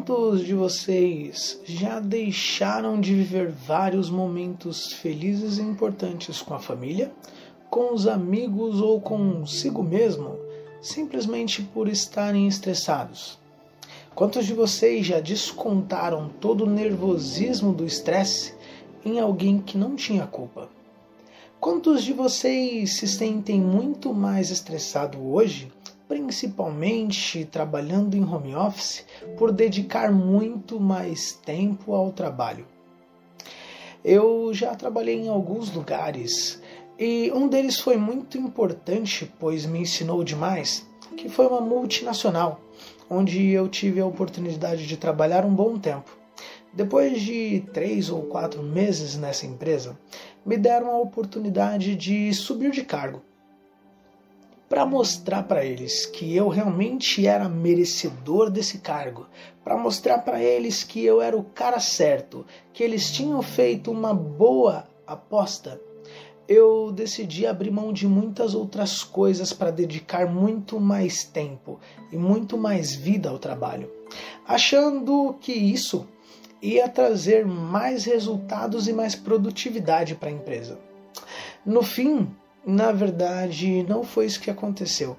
Quantos de vocês já deixaram de viver vários momentos felizes e importantes com a família, com os amigos ou consigo mesmo, simplesmente por estarem estressados? Quantos de vocês já descontaram todo o nervosismo do estresse em alguém que não tinha culpa? Quantos de vocês se sentem muito mais estressado hoje principalmente trabalhando em home office, por dedicar muito mais tempo ao trabalho. Eu já trabalhei em alguns lugares e um deles foi muito importante, pois me ensinou demais, que foi uma multinacional, onde eu tive a oportunidade de trabalhar um bom tempo. Depois de três ou quatro meses nessa empresa, me deram a oportunidade de subir de cargo para mostrar para eles que eu realmente era merecedor desse cargo, para mostrar para eles que eu era o cara certo, que eles tinham feito uma boa aposta, eu decidi abrir mão de muitas outras coisas para dedicar muito mais tempo e muito mais vida ao trabalho, achando que isso ia trazer mais resultados e mais produtividade para a empresa. No fim, na verdade, não foi isso que aconteceu.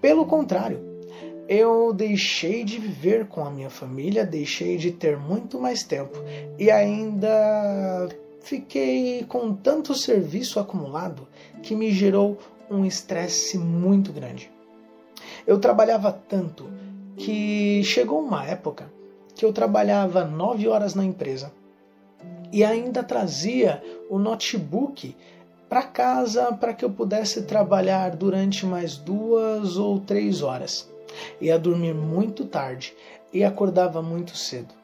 Pelo contrário, eu deixei de viver com a minha família, deixei de ter muito mais tempo e ainda fiquei com tanto serviço acumulado que me gerou um estresse muito grande. Eu trabalhava tanto que chegou uma época que eu trabalhava nove horas na empresa e ainda trazia o notebook para casa para que eu pudesse trabalhar durante mais duas ou três horas. Ia dormir muito tarde e acordava muito cedo.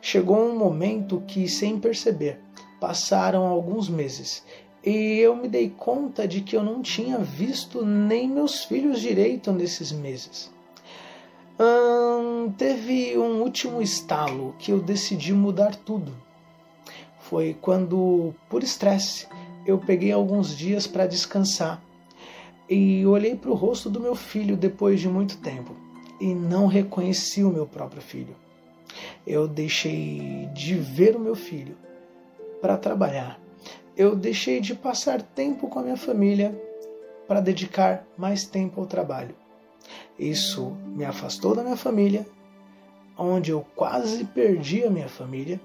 Chegou um momento que, sem perceber, passaram alguns meses e eu me dei conta de que eu não tinha visto nem meus filhos direito nesses meses. Hum, teve um último estalo que eu decidi mudar tudo. Foi quando, por estresse, eu peguei alguns dias para descansar e olhei para o rosto do meu filho depois de muito tempo e não reconheci o meu próprio filho. Eu deixei de ver o meu filho para trabalhar. Eu deixei de passar tempo com a minha família para dedicar mais tempo ao trabalho. Isso me afastou da minha família, onde eu quase perdi a minha família,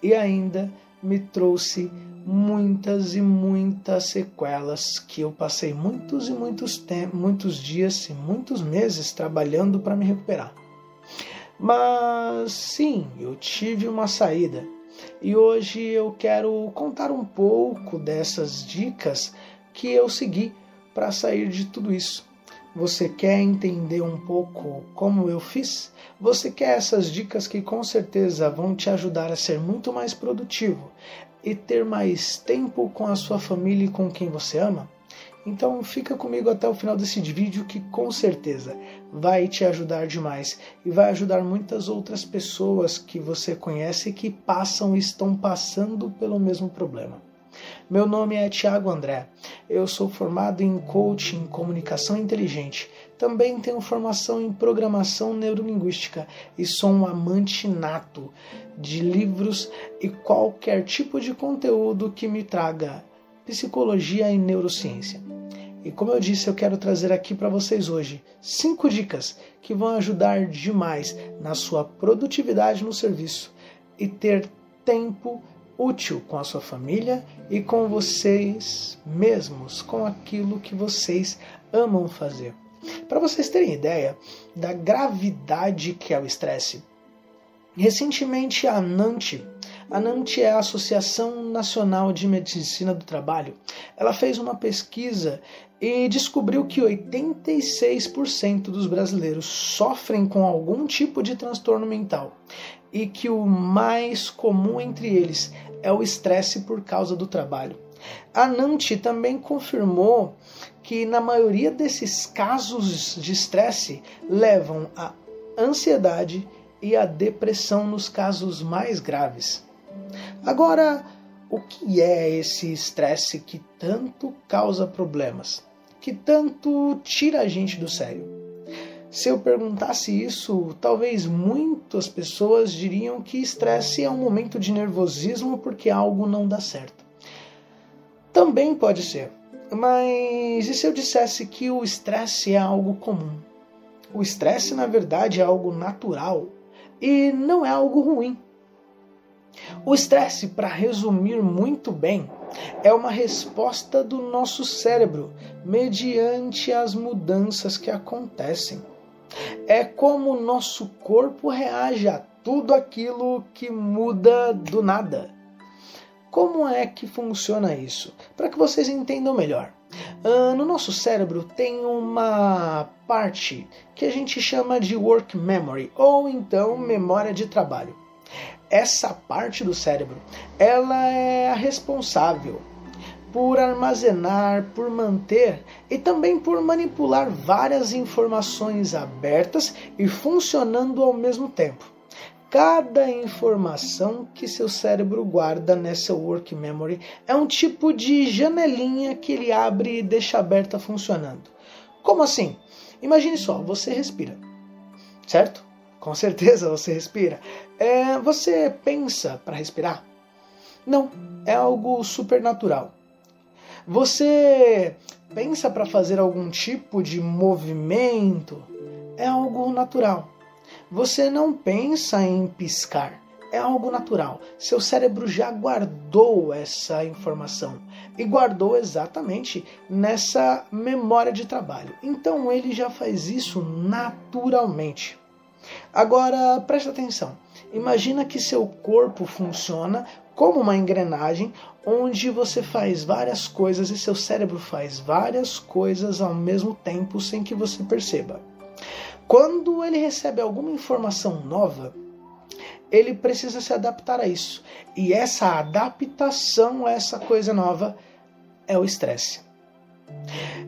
e ainda me trouxe muitas e muitas sequelas que eu passei muitos e muitos, muitos dias e muitos meses trabalhando para me recuperar. Mas sim, eu tive uma saída e hoje eu quero contar um pouco dessas dicas que eu segui para sair de tudo isso. Você quer entender um pouco como eu fiz? Você quer essas dicas que com certeza vão te ajudar a ser muito mais produtivo e ter mais tempo com a sua família e com quem você ama? Então fica comigo até o final desse vídeo que com certeza vai te ajudar demais e vai ajudar muitas outras pessoas que você conhece que passam e estão passando pelo mesmo problema. Meu nome é Tiago André. Eu sou formado em coaching comunicação inteligente. Também tenho formação em programação neurolinguística e sou um amante nato de livros e qualquer tipo de conteúdo que me traga psicologia e neurociência. E como eu disse, eu quero trazer aqui para vocês hoje cinco dicas que vão ajudar demais na sua produtividade no serviço e ter tempo útil com a sua família e com vocês mesmos, com aquilo que vocês amam fazer. Para vocês terem ideia da gravidade que é o estresse, recentemente a NANT, a NANT é a Associação Nacional de Medicina do Trabalho, ela fez uma pesquisa e descobriu que 86% dos brasileiros sofrem com algum tipo de transtorno mental e que o mais comum entre eles é o estresse por causa do trabalho. A Nanti também confirmou que na maioria desses casos de estresse levam a ansiedade e a depressão nos casos mais graves. Agora, o que é esse estresse que tanto causa problemas, que tanto tira a gente do sério? Se eu perguntasse isso, talvez muitas pessoas diriam que estresse é um momento de nervosismo porque algo não dá certo. Também pode ser, mas e se eu dissesse que o estresse é algo comum? O estresse, na verdade, é algo natural e não é algo ruim. O estresse, para resumir muito bem, é uma resposta do nosso cérebro mediante as mudanças que acontecem. É como o nosso corpo reage a tudo aquilo que muda do nada. Como é que funciona isso? Para que vocês entendam melhor. Uh, no nosso cérebro tem uma parte que a gente chama de work memory, ou então memória de trabalho. Essa parte do cérebro, ela é a responsável por armazenar, por manter e também por manipular várias informações abertas e funcionando ao mesmo tempo. Cada informação que seu cérebro guarda nessa work memory é um tipo de janelinha que ele abre e deixa aberta funcionando. Como assim? Imagine só, você respira, certo? Com certeza você respira. É, você pensa para respirar? Não, é algo supernatural. Você pensa para fazer algum tipo de movimento? É algo natural. Você não pensa em piscar. É algo natural. Seu cérebro já guardou essa informação e guardou exatamente nessa memória de trabalho. Então ele já faz isso naturalmente. Agora preste atenção. Imagina que seu corpo funciona como uma engrenagem onde você faz várias coisas e seu cérebro faz várias coisas ao mesmo tempo sem que você perceba. Quando ele recebe alguma informação nova, ele precisa se adaptar a isso. E essa adaptação a essa coisa nova é o estresse.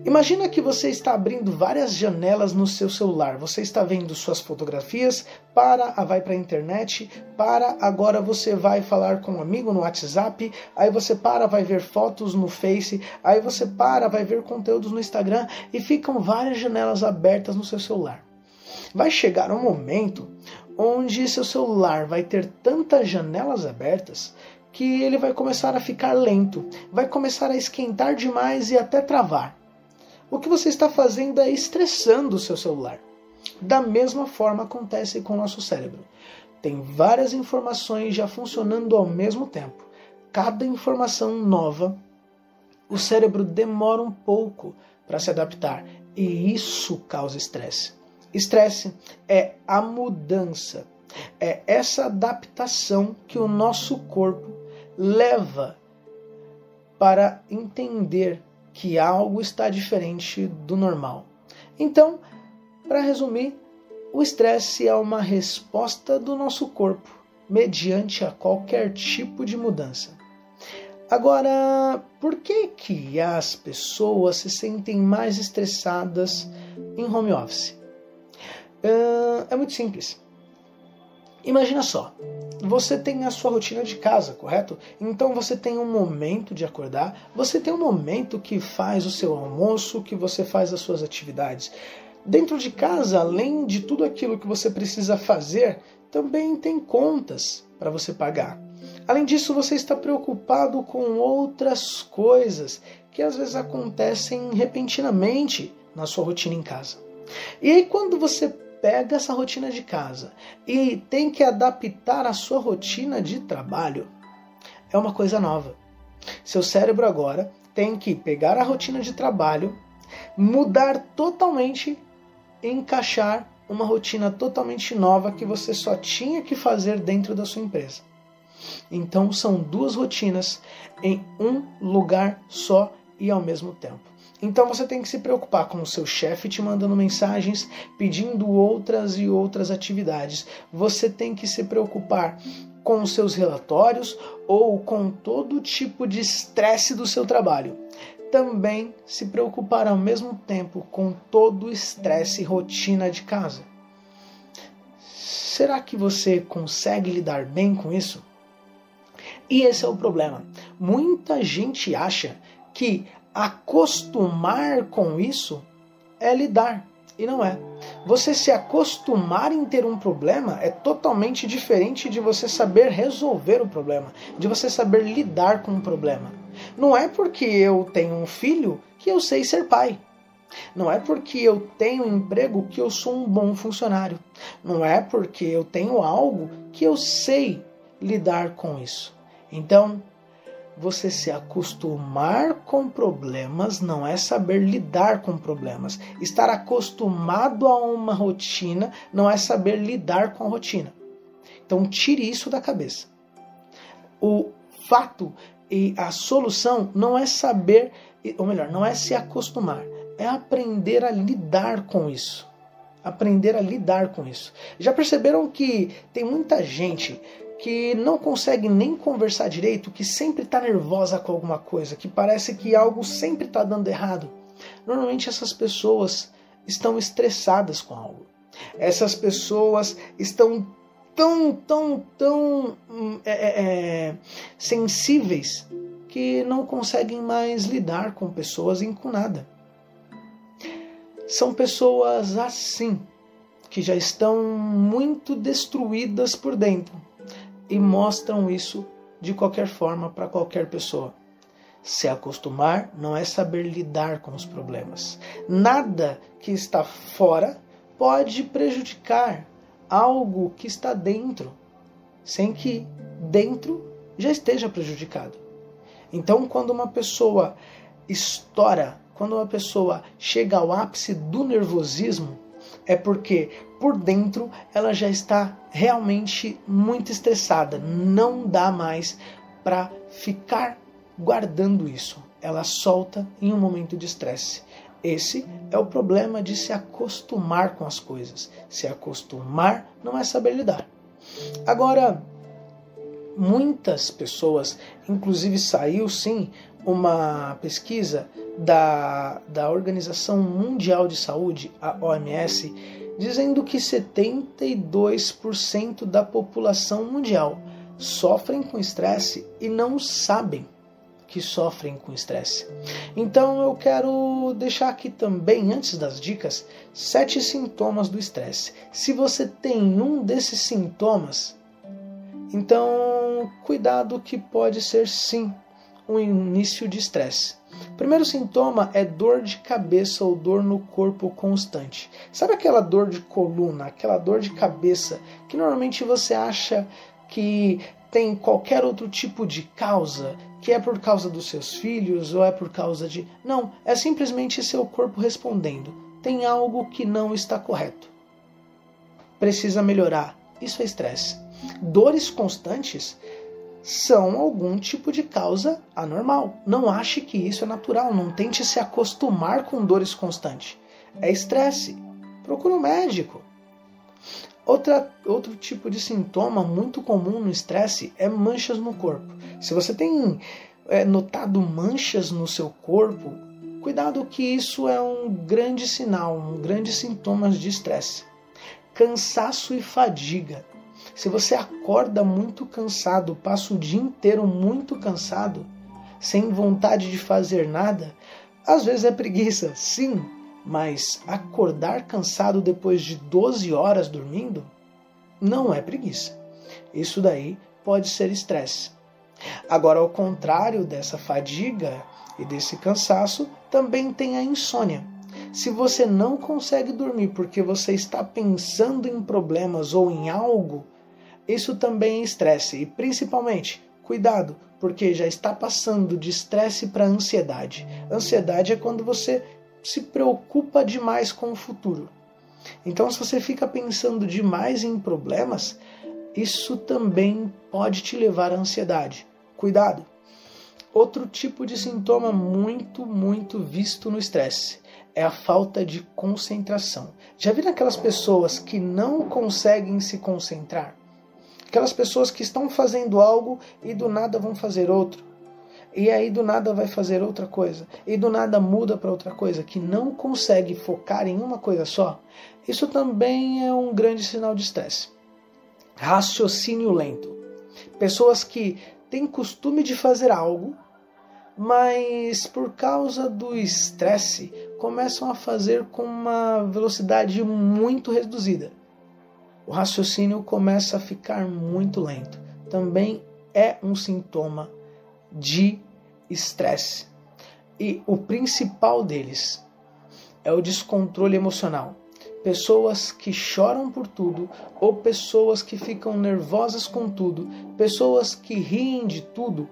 Imagina que você está abrindo várias janelas no seu celular. Você está vendo suas fotografias, para, vai para a internet, para, agora você vai falar com um amigo no WhatsApp, aí você para, vai ver fotos no Face, aí você para, vai ver conteúdos no Instagram e ficam várias janelas abertas no seu celular. Vai chegar um momento onde seu celular vai ter tantas janelas abertas que ele vai começar a ficar lento, vai começar a esquentar demais e até travar. O que você está fazendo é estressando o seu celular. Da mesma forma acontece com o nosso cérebro. Tem várias informações já funcionando ao mesmo tempo. Cada informação nova, o cérebro demora um pouco para se adaptar e isso causa estresse. Estresse é a mudança, é essa adaptação que o nosso corpo leva para entender que algo está diferente do normal. Então, para resumir, o estresse é uma resposta do nosso corpo mediante a qualquer tipo de mudança. Agora, por que que as pessoas se sentem mais estressadas em home office? É muito simples. Imagina só, você tem a sua rotina de casa, correto? Então você tem um momento de acordar, você tem um momento que faz o seu almoço, que você faz as suas atividades. Dentro de casa, além de tudo aquilo que você precisa fazer, também tem contas para você pagar. Além disso, você está preocupado com outras coisas que às vezes acontecem repentinamente na sua rotina em casa. E aí, quando você pega essa rotina de casa e tem que adaptar a sua rotina de trabalho, é uma coisa nova. Seu cérebro agora tem que pegar a rotina de trabalho, mudar totalmente e encaixar uma rotina totalmente nova que você só tinha que fazer dentro da sua empresa. Então são duas rotinas em um lugar só e ao mesmo tempo. Então você tem que se preocupar com o seu chefe te mandando mensagens, pedindo outras e outras atividades. Você tem que se preocupar com os seus relatórios ou com todo tipo de estresse do seu trabalho. Também se preocupar ao mesmo tempo com todo o estresse e rotina de casa. Será que você consegue lidar bem com isso? E esse é o problema. Muita gente acha que acostumar com isso é lidar. E não é. Você se acostumar em ter um problema é totalmente diferente de você saber resolver o problema, de você saber lidar com o problema. Não é porque eu tenho um filho que eu sei ser pai. Não é porque eu tenho um emprego que eu sou um bom funcionário. Não é porque eu tenho algo que eu sei lidar com isso. Então, você se acostumar com problemas não é saber lidar com problemas. Estar acostumado a uma rotina não é saber lidar com a rotina. Então, tire isso da cabeça. O fato e a solução não é saber, ou melhor, não é se acostumar, é aprender a lidar com isso. Aprender a lidar com isso. Já perceberam que tem muita gente que não consegue nem conversar direito, que sempre está nervosa com alguma coisa, que parece que algo sempre está dando errado? Normalmente essas pessoas estão estressadas com algo. Essas pessoas estão tão, tão, tão hum, é, é, é, sensíveis que não conseguem mais lidar com pessoas e com nada. São pessoas assim, que já estão muito destruídas por dentro e mostram isso de qualquer forma para qualquer pessoa. Se acostumar não é saber lidar com os problemas. Nada que está fora pode prejudicar algo que está dentro, sem que dentro já esteja prejudicado. Então, quando uma pessoa estoura quando uma pessoa chega ao ápice do nervosismo, é porque por dentro ela já está realmente muito estressada. Não dá mais para ficar guardando isso. Ela solta em um momento de estresse. Esse é o problema de se acostumar com as coisas. Se acostumar não é saber lidar. Agora, muitas pessoas, inclusive saiu sim uma pesquisa da, da Organização Mundial de Saúde, a OMS, dizendo que 72% da população mundial sofrem com estresse e não sabem que sofrem com estresse. Então eu quero deixar aqui também, antes das dicas, sete sintomas do estresse. Se você tem um desses sintomas, então cuidado que pode ser sim um início de estresse. Primeiro sintoma é dor de cabeça ou dor no corpo constante. Sabe aquela dor de coluna, aquela dor de cabeça que normalmente você acha que tem qualquer outro tipo de causa, que é por causa dos seus filhos ou é por causa de. Não, é simplesmente seu corpo respondendo. Tem algo que não está correto. Precisa melhorar. Isso é estresse. Dores constantes são algum tipo de causa anormal. Não ache que isso é natural, não tente se acostumar com dores constantes. É estresse. Procure um médico. Outra, outro tipo de sintoma muito comum no estresse é manchas no corpo. Se você tem é, notado manchas no seu corpo, cuidado que isso é um grande sinal, um grande sintoma de estresse. Cansaço e fadiga. Se você acorda muito cansado, passa o dia inteiro muito cansado, sem vontade de fazer nada, às vezes é preguiça, sim, mas acordar cansado depois de 12 horas dormindo não é preguiça. Isso daí pode ser estresse. Agora, ao contrário dessa fadiga e desse cansaço, também tem a insônia. Se você não consegue dormir porque você está pensando em problemas ou em algo isso também é estresse e principalmente cuidado, porque já está passando de estresse para ansiedade. Ansiedade é quando você se preocupa demais com o futuro. Então, se você fica pensando demais em problemas, isso também pode te levar à ansiedade. Cuidado! Outro tipo de sintoma muito, muito visto no estresse é a falta de concentração. Já viram aquelas pessoas que não conseguem se concentrar? Aquelas pessoas que estão fazendo algo e do nada vão fazer outro. E aí do nada vai fazer outra coisa. E do nada muda para outra coisa, que não consegue focar em uma coisa só. Isso também é um grande sinal de estresse. Raciocínio lento. Pessoas que têm costume de fazer algo, mas por causa do estresse começam a fazer com uma velocidade muito reduzida. O raciocínio começa a ficar muito lento. Também é um sintoma de estresse. E o principal deles é o descontrole emocional. Pessoas que choram por tudo, ou pessoas que ficam nervosas com tudo, pessoas que riem de tudo,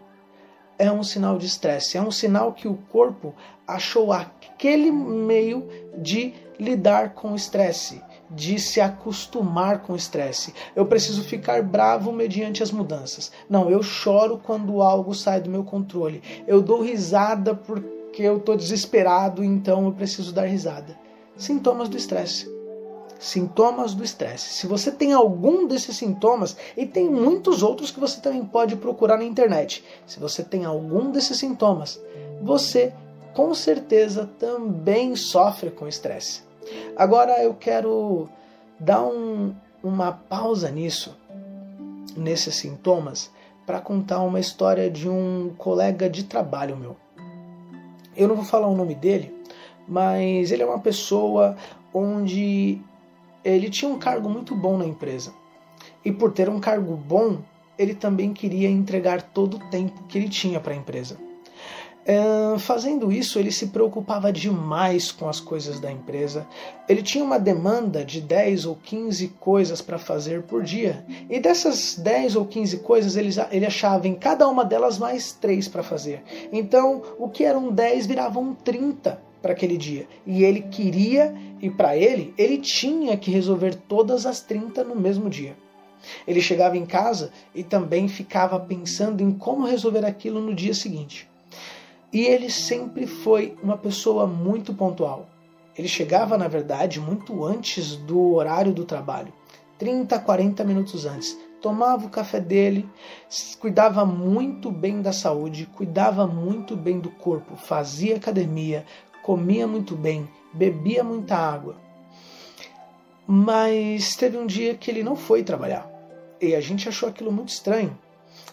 é um sinal de estresse, é um sinal que o corpo achou aquele meio de lidar com o estresse, de se acostumar com o estresse. Eu preciso ficar bravo mediante as mudanças. Não, eu choro quando algo sai do meu controle. Eu dou risada porque eu estou desesperado, então eu preciso dar risada. Sintomas do estresse sintomas do estresse. Se você tem algum desses sintomas, e tem muitos outros que você também pode procurar na internet, se você tem algum desses sintomas, você com certeza também sofre com estresse. Agora eu quero dar um, uma pausa nisso, nesses sintomas, para contar uma história de um colega de trabalho meu. Eu não vou falar o nome dele, mas ele é uma pessoa onde ele tinha um cargo muito bom na empresa. E por ter um cargo bom, ele também queria entregar todo o tempo que ele tinha para a empresa. Fazendo isso, ele se preocupava demais com as coisas da empresa. Ele tinha uma demanda de 10 ou 15 coisas para fazer por dia. E dessas 10 ou 15 coisas, ele, ele achava em cada uma delas mais 3 para fazer. Então, o que eram 10 viravam 30 para aquele dia. E ele queria, e para ele, ele tinha que resolver todas as 30 no mesmo dia. Ele chegava em casa e também ficava pensando em como resolver aquilo no dia seguinte. E ele sempre foi uma pessoa muito pontual. Ele chegava, na verdade, muito antes do horário do trabalho 30, 40 minutos antes. Tomava o café dele, cuidava muito bem da saúde, cuidava muito bem do corpo, fazia academia, comia muito bem, bebia muita água. Mas teve um dia que ele não foi trabalhar. E a gente achou aquilo muito estranho.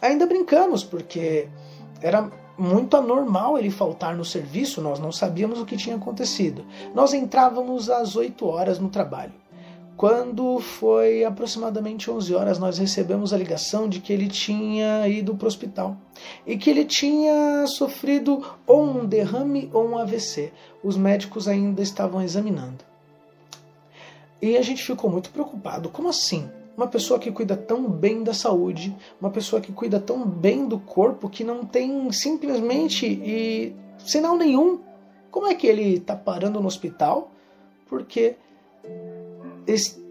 Ainda brincamos, porque era muito anormal ele faltar no serviço, nós não sabíamos o que tinha acontecido. Nós entrávamos às 8 horas no trabalho. Quando foi aproximadamente 11 horas, nós recebemos a ligação de que ele tinha ido para o hospital e que ele tinha sofrido ou um derrame ou um AVC. Os médicos ainda estavam examinando. E a gente ficou muito preocupado. Como assim? Uma pessoa que cuida tão bem da saúde, uma pessoa que cuida tão bem do corpo, que não tem simplesmente e sinal nenhum. Como é que ele está parando no hospital? Porque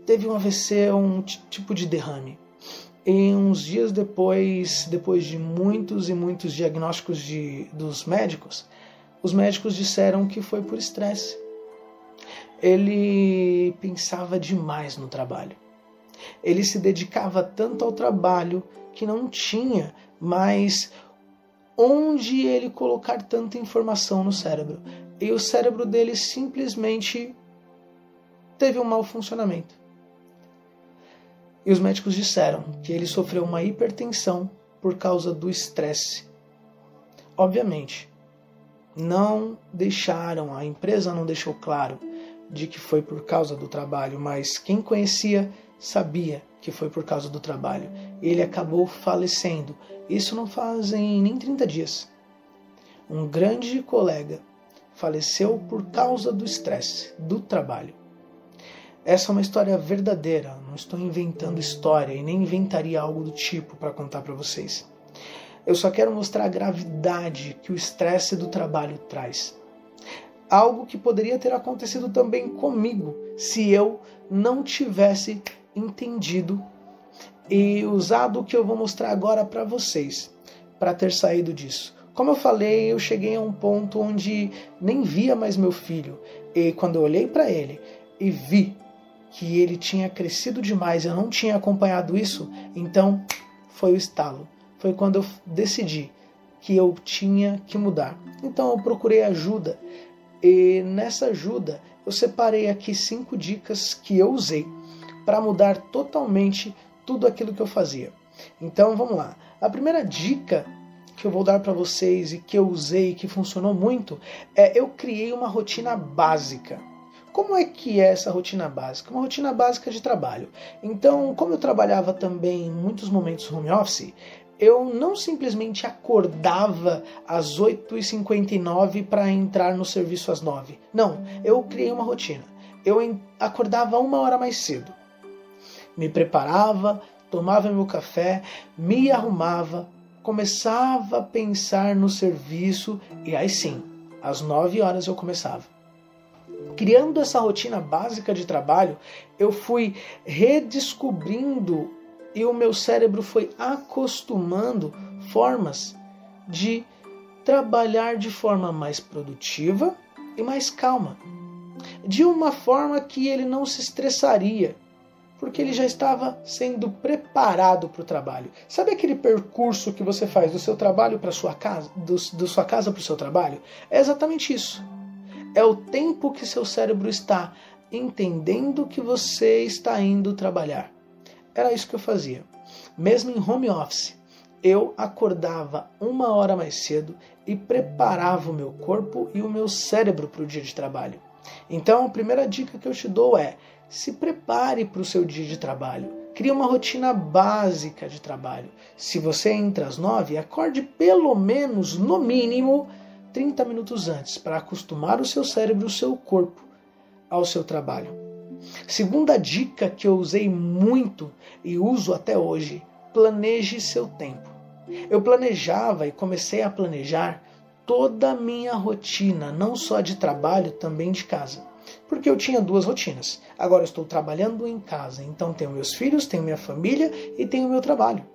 teve um AVC, um tipo de derrame. E uns dias depois, depois de muitos e muitos diagnósticos de, dos médicos, os médicos disseram que foi por estresse. Ele pensava demais no trabalho. Ele se dedicava tanto ao trabalho que não tinha mais onde ele colocar tanta informação no cérebro. E o cérebro dele simplesmente teve um mau funcionamento. E os médicos disseram que ele sofreu uma hipertensão por causa do estresse. Obviamente, não deixaram, a empresa não deixou claro de que foi por causa do trabalho, mas quem conhecia sabia que foi por causa do trabalho. Ele acabou falecendo. Isso não fazem nem 30 dias. Um grande colega faleceu por causa do estresse, do trabalho. Essa é uma história verdadeira, não estou inventando história e nem inventaria algo do tipo para contar para vocês. Eu só quero mostrar a gravidade que o estresse do trabalho traz. Algo que poderia ter acontecido também comigo se eu não tivesse entendido e usado o que eu vou mostrar agora para vocês, para ter saído disso. Como eu falei, eu cheguei a um ponto onde nem via mais meu filho, e quando eu olhei para ele e vi que ele tinha crescido demais, eu não tinha acompanhado isso, então foi o estalo. Foi quando eu decidi que eu tinha que mudar. Então eu procurei ajuda e nessa ajuda eu separei aqui cinco dicas que eu usei para mudar totalmente tudo aquilo que eu fazia. Então vamos lá. A primeira dica que eu vou dar para vocês e que eu usei, que funcionou muito, é eu criei uma rotina básica. Como é que é essa rotina básica? Uma rotina básica de trabalho. Então, como eu trabalhava também em muitos momentos home office, eu não simplesmente acordava às 8h59 para entrar no serviço às 9 Não, eu criei uma rotina. Eu acordava uma hora mais cedo. Me preparava, tomava meu café, me arrumava, começava a pensar no serviço e aí sim, às 9 horas eu começava. Criando essa rotina básica de trabalho, eu fui redescobrindo e o meu cérebro foi acostumando formas de trabalhar de forma mais produtiva e mais calma. De uma forma que ele não se estressaria, porque ele já estava sendo preparado para o trabalho. Sabe aquele percurso que você faz do seu trabalho para sua casa, do, do sua casa para o seu trabalho? É exatamente isso. É o tempo que seu cérebro está entendendo que você está indo trabalhar. Era isso que eu fazia. Mesmo em home office, eu acordava uma hora mais cedo e preparava o meu corpo e o meu cérebro para o dia de trabalho. Então, a primeira dica que eu te dou é: se prepare para o seu dia de trabalho. Crie uma rotina básica de trabalho. Se você entra às nove, acorde pelo menos, no mínimo, 30 minutos antes para acostumar o seu cérebro e o seu corpo ao seu trabalho. Segunda dica que eu usei muito e uso até hoje: planeje seu tempo. Eu planejava e comecei a planejar toda a minha rotina, não só de trabalho, também de casa. Porque eu tinha duas rotinas. Agora estou trabalhando em casa, então tenho meus filhos, tenho minha família e tenho meu trabalho.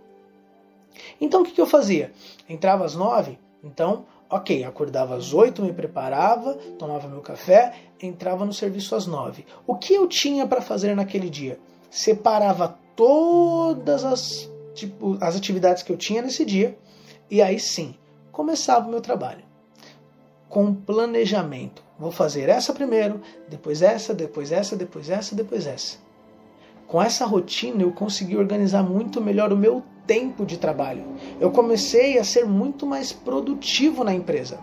Então o que, eu fazia? Entrava às nove, então Ok, acordava às 8, me preparava, tomava meu café, entrava no serviço às 9. O que eu tinha para fazer naquele dia? Separava todas as, tipo, as atividades que eu tinha nesse dia e aí sim começava o meu trabalho. Com planejamento. Vou fazer essa primeiro, depois essa, depois essa, depois essa, depois essa. Com essa rotina eu consegui organizar muito melhor o meu tempo de trabalho. Eu comecei a ser muito mais produtivo na empresa.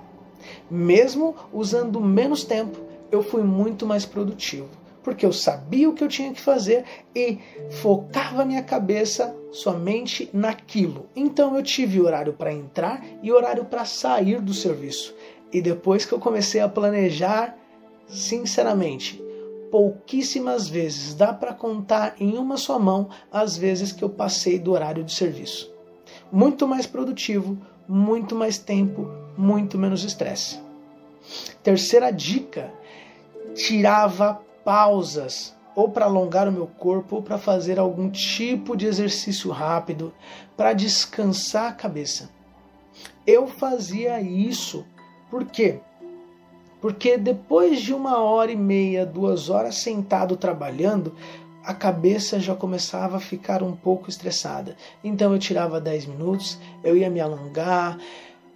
Mesmo usando menos tempo, eu fui muito mais produtivo, porque eu sabia o que eu tinha que fazer e focava minha cabeça somente naquilo. Então eu tive horário para entrar e horário para sair do serviço. E depois que eu comecei a planejar, sinceramente, pouquíssimas vezes, dá para contar em uma só mão as vezes que eu passei do horário de serviço. Muito mais produtivo, muito mais tempo, muito menos estresse. Terceira dica: tirava pausas ou para alongar o meu corpo ou para fazer algum tipo de exercício rápido para descansar a cabeça. Eu fazia isso porque porque depois de uma hora e meia, duas horas sentado trabalhando, a cabeça já começava a ficar um pouco estressada. Então eu tirava 10 minutos, eu ia me alongar,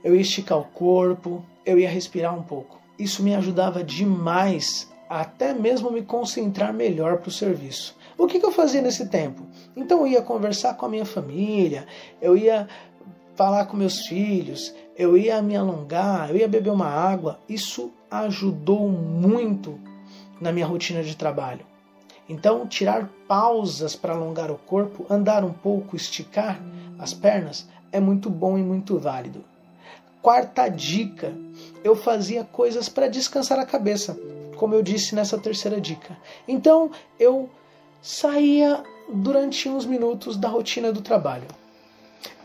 eu ia esticar o corpo, eu ia respirar um pouco. Isso me ajudava demais até mesmo me concentrar melhor para o serviço. O que, que eu fazia nesse tempo? Então eu ia conversar com a minha família, eu ia falar com meus filhos, eu ia me alongar, eu ia beber uma água. Isso ajudou muito na minha rotina de trabalho. Então, tirar pausas para alongar o corpo, andar um pouco, esticar as pernas é muito bom e muito válido. Quarta dica: eu fazia coisas para descansar a cabeça, como eu disse nessa terceira dica. Então, eu saía durante uns minutos da rotina do trabalho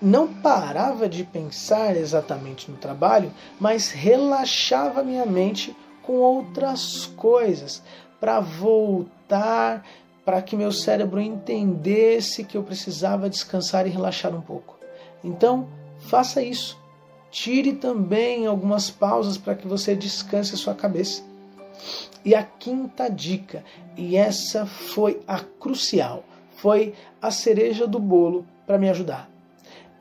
não parava de pensar exatamente no trabalho, mas relaxava minha mente com outras coisas para voltar para que meu cérebro entendesse que eu precisava descansar e relaxar um pouco. Então, faça isso. Tire também algumas pausas para que você descanse a sua cabeça. E a quinta dica, e essa foi a crucial, foi a cereja do bolo para me ajudar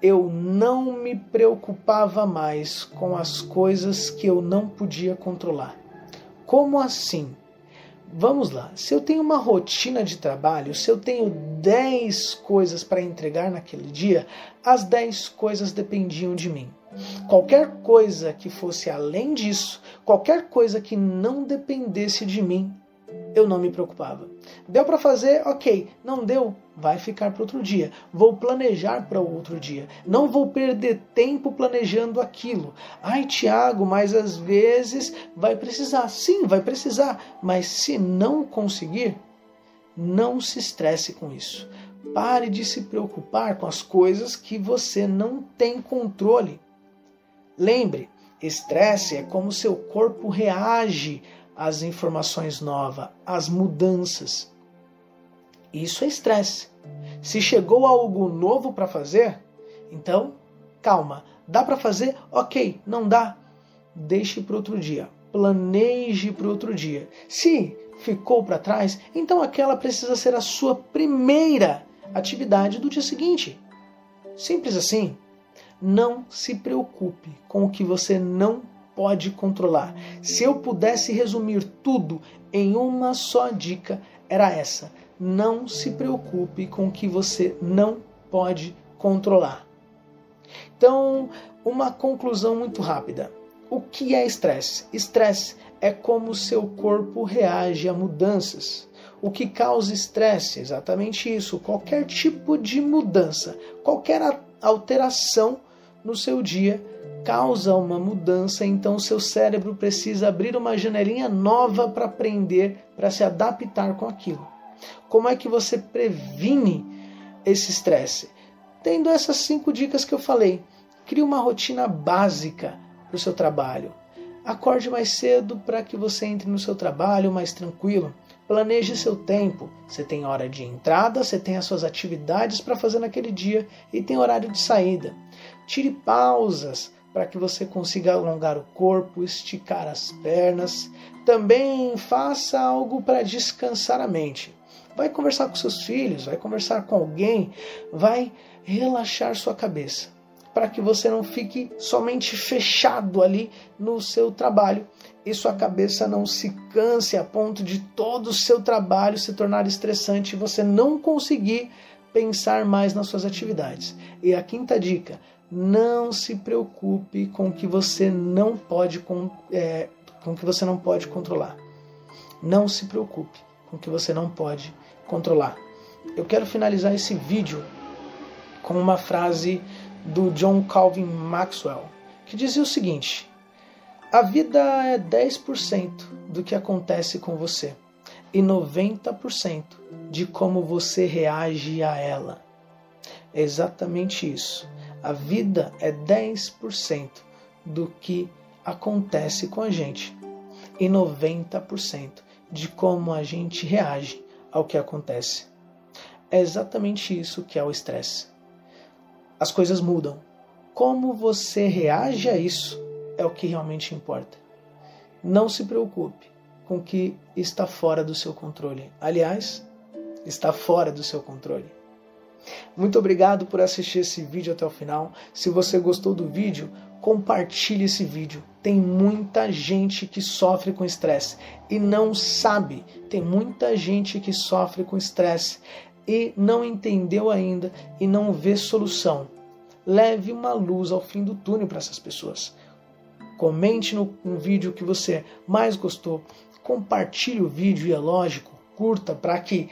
eu não me preocupava mais com as coisas que eu não podia controlar. Como assim? Vamos lá. Se eu tenho uma rotina de trabalho, se eu tenho 10 coisas para entregar naquele dia, as 10 coisas dependiam de mim. Qualquer coisa que fosse além disso, qualquer coisa que não dependesse de mim, eu não me preocupava. Deu para fazer? Ok. Não deu? Vai ficar para outro dia. Vou planejar para outro dia. Não vou perder tempo planejando aquilo. Ai, Tiago, mas às vezes vai precisar. Sim, vai precisar. Mas se não conseguir, não se estresse com isso. Pare de se preocupar com as coisas que você não tem controle. Lembre, estresse é como seu corpo reage às informações novas, às mudanças. Isso é estresse. Se chegou algo novo para fazer, então calma. Dá para fazer? Ok. Não dá? Deixe para outro dia. Planeje para outro dia. Se ficou para trás, então aquela precisa ser a sua primeira atividade do dia seguinte. Simples assim. Não se preocupe com o que você não pode controlar. Se eu pudesse resumir tudo em uma só dica, era essa: não se preocupe com o que você não pode controlar. Então, uma conclusão muito rápida. O que é estresse? Estresse é como seu corpo reage a mudanças. O que causa estresse? Exatamente isso. Qualquer tipo de mudança, qualquer alteração no seu dia causa uma mudança, então seu cérebro precisa abrir uma janelinha nova para aprender, para se adaptar com aquilo. Como é que você previne esse estresse? Tendo essas cinco dicas que eu falei. Crie uma rotina básica para o seu trabalho. Acorde mais cedo para que você entre no seu trabalho mais tranquilo. Planeje seu tempo. Você tem hora de entrada, você tem as suas atividades para fazer naquele dia e tem horário de saída. Tire pausas para que você consiga alongar o corpo, esticar as pernas. Também faça algo para descansar a mente. Vai conversar com seus filhos, vai conversar com alguém, vai relaxar sua cabeça, para que você não fique somente fechado ali no seu trabalho e sua cabeça não se canse a ponto de todo o seu trabalho se tornar estressante e você não conseguir pensar mais nas suas atividades. E a quinta dica: não se preocupe com o que você não pode é, com que você não pode controlar. Não se preocupe com o que você não pode controlar. Eu quero finalizar esse vídeo com uma frase do John Calvin Maxwell, que dizia o seguinte: A vida é 10% do que acontece com você e 90% de como você reage a ela. É exatamente isso. A vida é 10% do que acontece com a gente e 90% de como a gente reage ao que acontece. É exatamente isso que é o estresse. As coisas mudam. Como você reage a isso é o que realmente importa. Não se preocupe com o que está fora do seu controle. Aliás, está fora do seu controle. Muito obrigado por assistir esse vídeo até o final. Se você gostou do vídeo, compartilhe esse vídeo. Tem muita gente que sofre com estresse e não sabe. Tem muita gente que sofre com estresse e não entendeu ainda e não vê solução. Leve uma luz ao fim do túnel para essas pessoas. Comente no, no vídeo que você mais gostou. Compartilhe o vídeo e é lógico, curta para que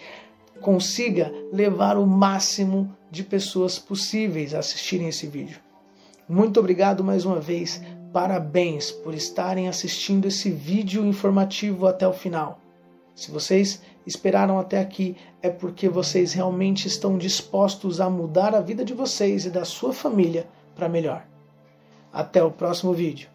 consiga levar o máximo de pessoas possíveis a assistirem esse vídeo. Muito obrigado mais uma vez. Parabéns por estarem assistindo esse vídeo informativo até o final. Se vocês esperaram até aqui, é porque vocês realmente estão dispostos a mudar a vida de vocês e da sua família para melhor. Até o próximo vídeo.